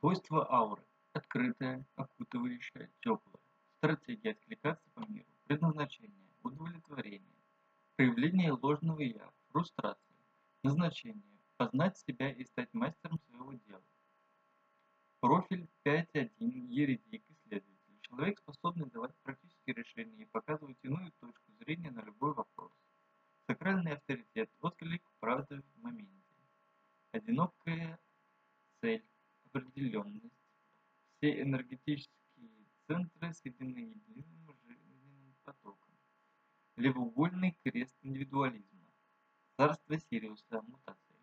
Свойства ауры. Открытая, окутывающая, теплая. Стратегия откликаться по миру. Предназначение. Удовлетворение. Проявление ложного «я». Фрустрация. Назначение. Познать себя и стать мастером своего дела. Профиль 5.1. Еретик. Исследователь. Человек, способный давать практические решения и показывать иную точку зрения на любой вопрос. Сакральный авторитет. Отклик правды в моменте. Одинокая цель определенность. Все энергетические центры соединены единым жизненным потоком. Левоугольный крест индивидуализма. Царство Сириуса. Мутации.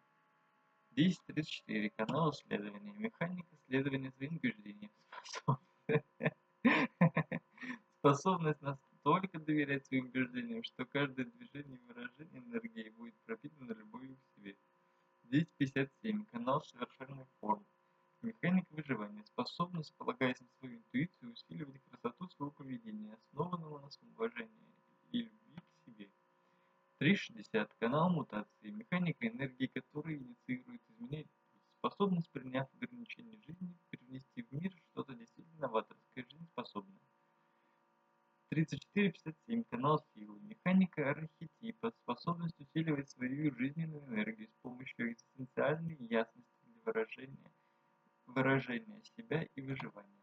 1034. Канал исследования. Механика исследования своих убеждений. Способность настолько доверять своим убеждениям, что каждое движение и выражение энергии будет пропитано любовью к себе. 1057. Канал совершенной формы. Механика выживания. Способность, полагаясь на свою интуицию, усиливать красоту своего поведения, основанного на самоуважении и любви к себе. 360. Канал мутации. Механика энергии, которая инициирует изменение Способность, приняв ограничения жизни, привнести в мир что-то действительно новаторское, жизнеспособное. 3457. Канал силы. Механика архетипа. Способность усиливать свою жизненную энергию с помощью экзистенциальной ясности для выражения выражения себя и выживания